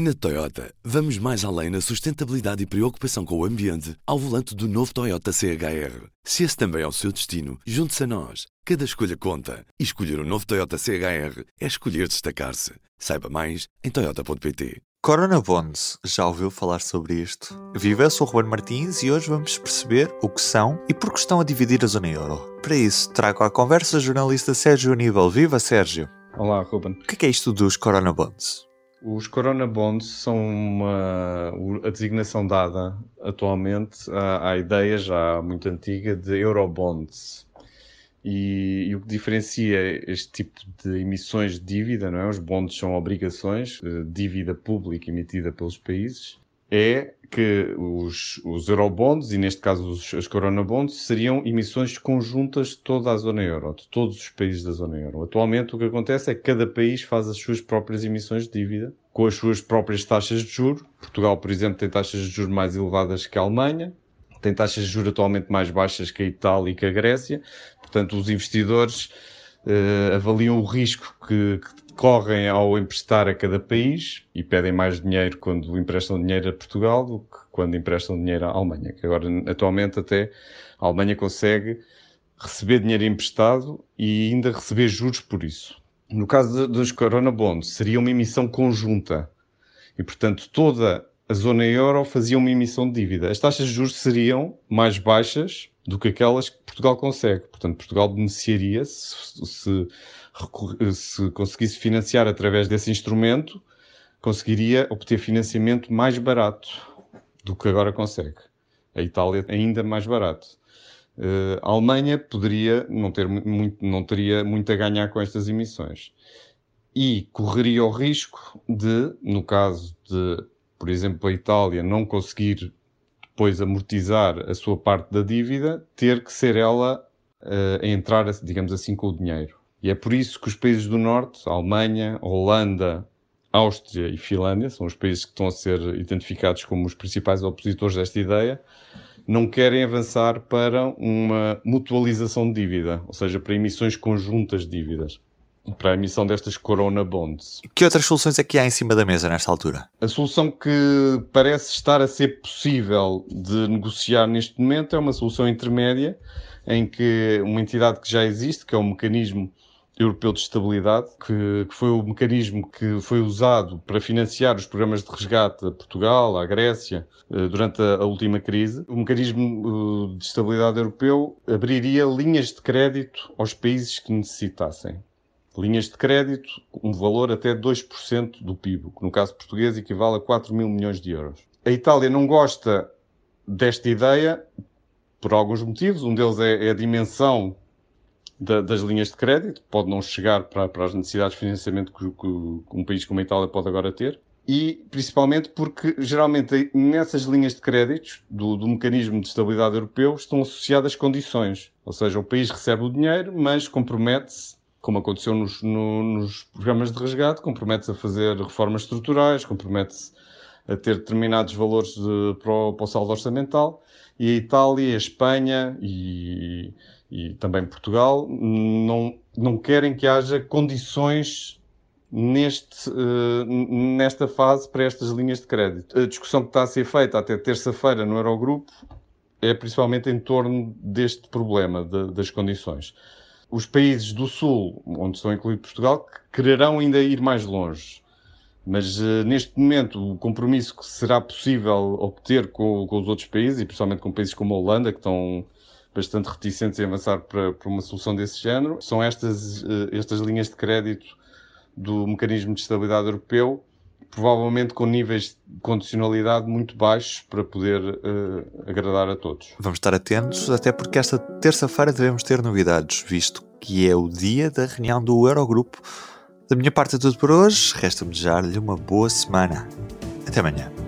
Na Toyota, vamos mais além na sustentabilidade e preocupação com o ambiente ao volante do novo Toyota CHR. Se esse também é o seu destino, junte-se a nós. Cada escolha conta. E escolher o um novo Toyota CHR é escolher destacar-se. Saiba mais em Toyota.pt. Corona Bonds, já ouviu falar sobre isto? Viva, eu sou o Ruben Martins e hoje vamos perceber o que são e por que estão a dividir a zona euro. Para isso, trago à conversa o jornalista Sérgio Aníbal. Viva, Sérgio! Olá, Ruben. O que é isto dos Corona Bonds? Os Corona Bonds são uma, a designação dada atualmente à, à ideia já muito antiga de Eurobonds. E, e, o que diferencia este tipo de emissões de dívida, não é? Os bonds são obrigações, de dívida pública emitida pelos países, é que os, os Eurobonds, e neste caso os, os Corona Bonds, seriam emissões conjuntas de toda a zona euro, de todos os países da zona euro. Atualmente o que acontece é que cada país faz as suas próprias emissões de dívida, com as suas próprias taxas de juros. Portugal, por exemplo, tem taxas de juros mais elevadas que a Alemanha, tem taxas de juros atualmente mais baixas que a Itália e que a Grécia. Portanto, os investidores uh, avaliam o risco que, que correm ao emprestar a cada país e pedem mais dinheiro quando emprestam dinheiro a Portugal do que quando emprestam dinheiro à Alemanha. Que agora, atualmente, até a Alemanha consegue receber dinheiro emprestado e ainda receber juros por isso. No caso dos Corona Bonds, seria uma emissão conjunta e, portanto, toda a zona euro fazia uma emissão de dívida. As taxas de juros seriam mais baixas do que aquelas que Portugal consegue. Portanto, Portugal beneficiaria se, se se conseguisse financiar através desse instrumento, conseguiria obter financiamento mais barato do que agora consegue. A Itália ainda mais barato. Uh, a Alemanha poderia não, ter muito, não teria muito a ganhar com estas emissões. E correria o risco de, no caso de, por exemplo, a Itália não conseguir depois amortizar a sua parte da dívida, ter que ser ela uh, a entrar, digamos assim, com o dinheiro. E é por isso que os países do Norte, Alemanha, Holanda, Áustria e Finlândia, são os países que estão a ser identificados como os principais opositores desta ideia, não querem avançar para uma mutualização de dívida, ou seja, para emissões conjuntas de dívidas, para a emissão destas Corona Bonds. Que outras soluções é que há em cima da mesa nesta altura? A solução que parece estar a ser possível de negociar neste momento é uma solução intermédia, em que uma entidade que já existe, que é o mecanismo Europeu de Estabilidade, que, que, foi o mecanismo que foi usado para financiar os programas de resgate a Portugal, à Grécia, eh, durante a, a última crise. O mecanismo eh, de estabilidade europeu abriria linhas de crédito aos países que necessitassem. Linhas de crédito, um valor até 2% do PIB, que no caso português equivale a 4 mil milhões de euros. A Itália não gosta desta ideia por alguns motivos. Um deles é, é a dimensão da, das linhas de crédito, pode não chegar para, para as necessidades de financiamento que, que, um país como a Itália pode agora ter, e principalmente porque geralmente nessas linhas de créditos do, do mecanismo de estabilidade europeu estão associadas condições, ou seja, o país recebe o dinheiro, mas compromete-se como aconteceu nos, no, nos programas de resgate, compromete-se a fazer reformas estruturais, compromete-se a ter determinados valores de, para, o, para o saldo orçamental, e a Itália, a Espanha e, e também Portugal não, não querem que haja condições neste, uh, nesta fase para estas linhas de crédito. A discussão que está a ser feita até terça-feira no Eurogrupo é principalmente em torno deste problema de, das condições. Os países do Sul, onde estão incluído Portugal, quererão ainda ir mais longe. Mas uh, neste momento, o compromisso que será possível obter com, com os outros países, e principalmente com países como a Holanda, que estão bastante reticentes em avançar para, para uma solução desse género. São estas, eh, estas linhas de crédito do mecanismo de estabilidade europeu, provavelmente com níveis de condicionalidade muito baixos para poder uh, agradar a todos. Vamos estar atentos, até porque esta terça-feira devemos ter novidades, visto que é o dia da reunião do Eurogrupo. Da minha parte é tudo por hoje, resta-me desejar-lhe uma boa semana. Até amanhã.